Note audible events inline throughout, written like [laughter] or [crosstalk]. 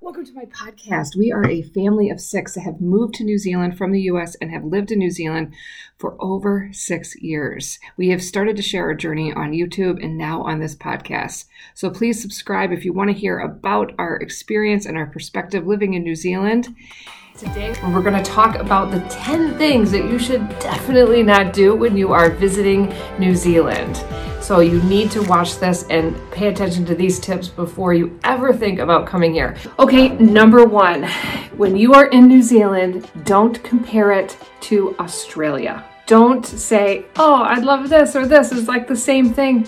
Welcome to my podcast. We are a family of six that have moved to New Zealand from the US and have lived in New Zealand for over six years. We have started to share our journey on YouTube and now on this podcast. So please subscribe if you want to hear about our experience and our perspective living in New Zealand. Today, we're going to talk about the 10 things that you should definitely not do when you are visiting New Zealand. So you need to watch this and pay attention to these tips before you ever think about coming here. Okay, number one, when you are in New Zealand, don't compare it to Australia. Don't say, oh, I'd love this or this is like the same thing.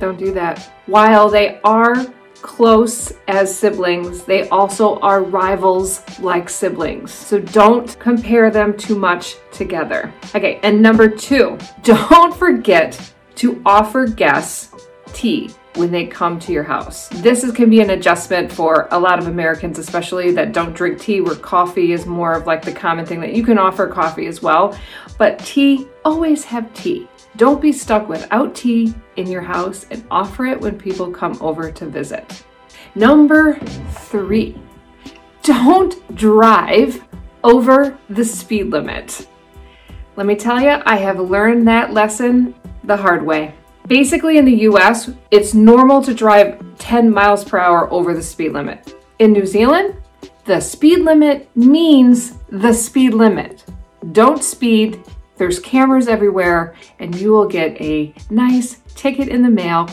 Don't do that. While they are close as siblings, they also are rivals like siblings. So don't compare them too much together. Okay, and number two, [laughs] don't forget to offer guests tea when they come to your house. This is, can be an adjustment for a lot of Americans, especially that don't drink tea, where coffee is more of like the common thing that you can offer coffee as well. But tea, always have tea. Don't be stuck without tea in your house and offer it when people come over to visit. Number three, don't drive over the speed limit. Let me tell you, I have learned that lesson the hard way. Basically, in the US, it's normal to drive 10 miles per hour over the speed limit. In New Zealand, the speed limit means the speed limit. Don't speed, there's cameras everywhere, and you will get a nice ticket in the mail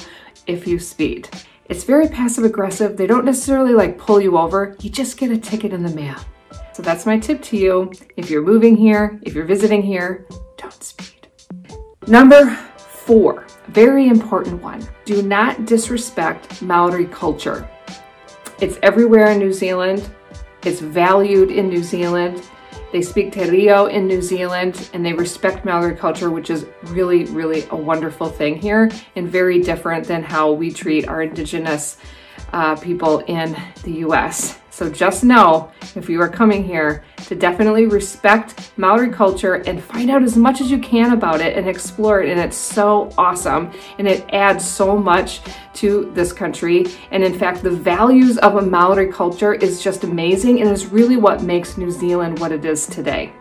if you speed. It's very passive aggressive. They don't necessarily like pull you over, you just get a ticket in the mail. So that's my tip to you. If you're moving here, if you're visiting here, don't speed. Number Four, very important one. Do not disrespect Maori culture. It's everywhere in New Zealand. It's valued in New Zealand. They speak Te Reo in New Zealand and they respect Maori culture, which is really, really a wonderful thing here and very different than how we treat our indigenous uh, people in the US. So just know if you are coming here to definitely respect Maori culture and find out as much as you can about it and explore it. And it's so awesome and it adds so much to this country. And in fact, the values of a Maori culture is just amazing and is really what makes New Zealand what it is today.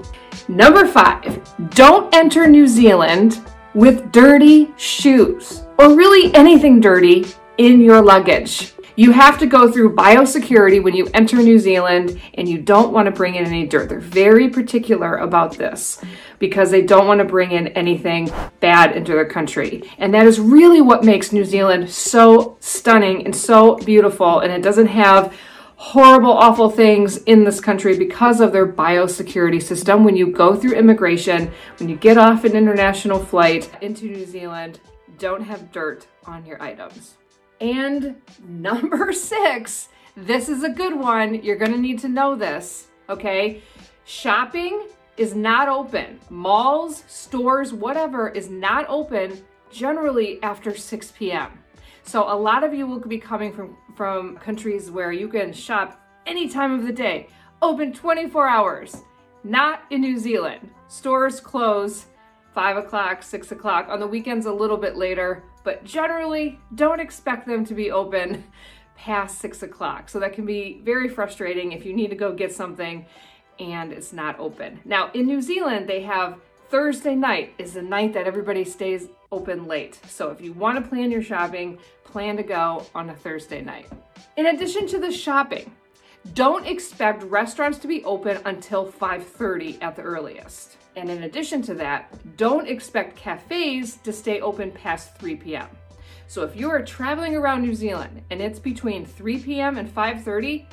Number five, don't enter New Zealand with dirty shoes or really anything dirty in your luggage. You have to go through biosecurity when you enter New Zealand and you don't want to bring in any dirt. They're very particular about this because they don't want to bring in anything bad into their country. And that is really what makes New Zealand so stunning and so beautiful. And it doesn't have horrible, awful things in this country because of their biosecurity system. When you go through immigration, when you get off an international flight into New Zealand, don't have dirt on your items. And number [laughs] six, this is a good one. You're gonna need to know this, okay? Shopping is not open. Malls, stores, whatever is not open generally after 6 p.m. So a lot of you will be coming from, from countries where you can shop any time of the day, open 24 hours. Not in New Zealand. Stores close 5 o'clock, 6 o'clock. On the weekends, a little bit later, but generally don't expect them to be open [laughs] past six o'clock. So that can be very frustrating if you need to go get something and it's not open. Now in New Zealand, they have Thursday night is the night that everybody stays open late. So if you want to plan your shopping, plan to go on a Thursday night. In addition to the shopping, don't expect restaurants to be open until 5:30 at the earliest. And in addition to that, don't expect cafes to stay open past 3 p.m. So if you are traveling around New Zealand and it's between 3 p.m. and 5:30,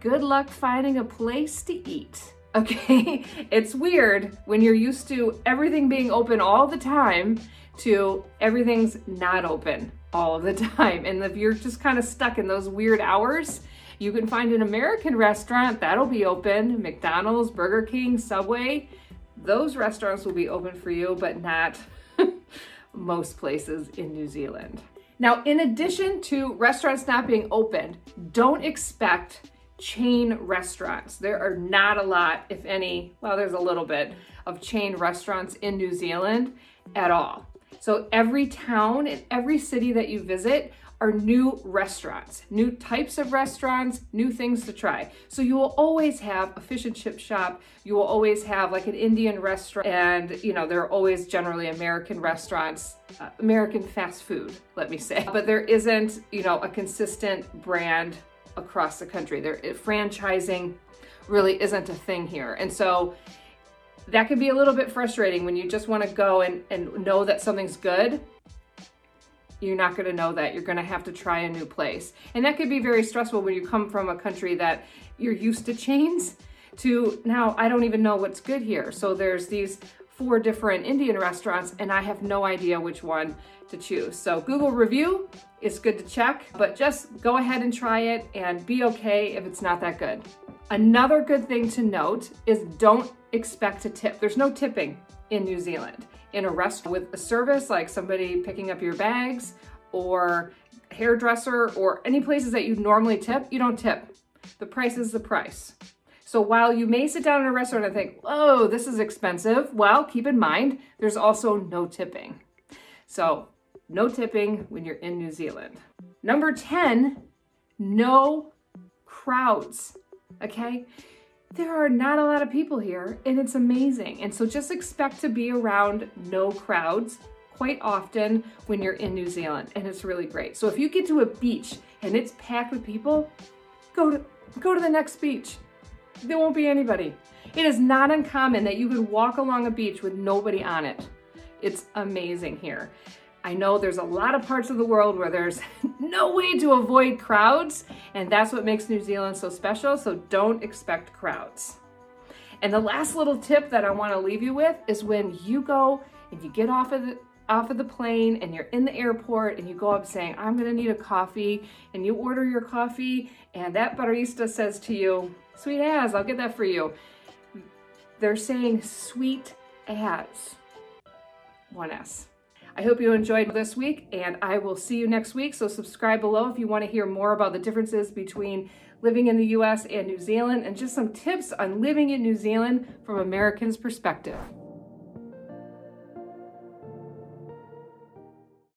good luck finding a place to eat. [laughs] Okay? it's weird when you're used to everything being open all the time to everything's not open all the [laughs] time. And if you're just kind of stuck in those weird hours, you can find an American restaurant that'll be open, McDonald's, Burger King, Subway those restaurants will be open for you, but not [laughs] most places in New Zealand. Now, in addition to restaurants not being open, don't expect chain restaurants. There are not a lot, if any, well, there's a little bit of chain restaurants in New Zealand at all. So every town and every city that you visit are new restaurants, new types of restaurants, new things to try. So you will always have a fish and chip shop. You will always have like an Indian restaurant, and you know there are always generally American restaurants, uh, American fast food, let me say. But there isn't you know a consistent brand across the country. There franchising really isn't a thing here, and so that can be a little bit frustrating when you just want to go and, and know that something's good you're not going to know that. You're going to have to try a new place. And that could be very stressful when you come from a country that you're used to chains to now I don't even know what's good here. So there's these four different Indian restaurants and I have no idea which one to choose. So Google review is good to check, but just go ahead and try it and be okay if it's not that good. Another good thing to note is don't expect to tip. There's no tipping in New Zealand in a restaurant with a service like somebody picking up your bags or hairdresser or any places that you normally tip, you don't tip. The price is the price. So while you may sit down in a restaurant and think, oh, this is expensive, well, keep in mind there's also no tipping. So no tipping when you're in New Zealand. Number 10, no crowds. Okay? There are not a lot of people here and it's amazing. And so just expect to be around no crowds quite often when you're in New Zealand and it's really great. So if you get to a beach and it's packed with people, go to go to the next beach. There won't be anybody. It is not uncommon that you could walk along a beach with nobody on it. It's amazing here. I know there's a lot of parts of the world where there's [laughs] no way to avoid crowds, and that's what makes New Zealand so special, so don't expect crowds. And the last little tip that I want to leave you with is when you go and you get off of the off of the plane and you're in the airport and you go up saying, I'm gonna need a coffee, and you order your coffee, and that barista says to you, Sweet as, I'll get that for you. They're saying sweet as. One S. I hope you enjoyed this week and I will see you next week. So subscribe below if you want to hear more about the differences between living in the US and New Zealand and just some tips on living in New Zealand from Americans' perspective.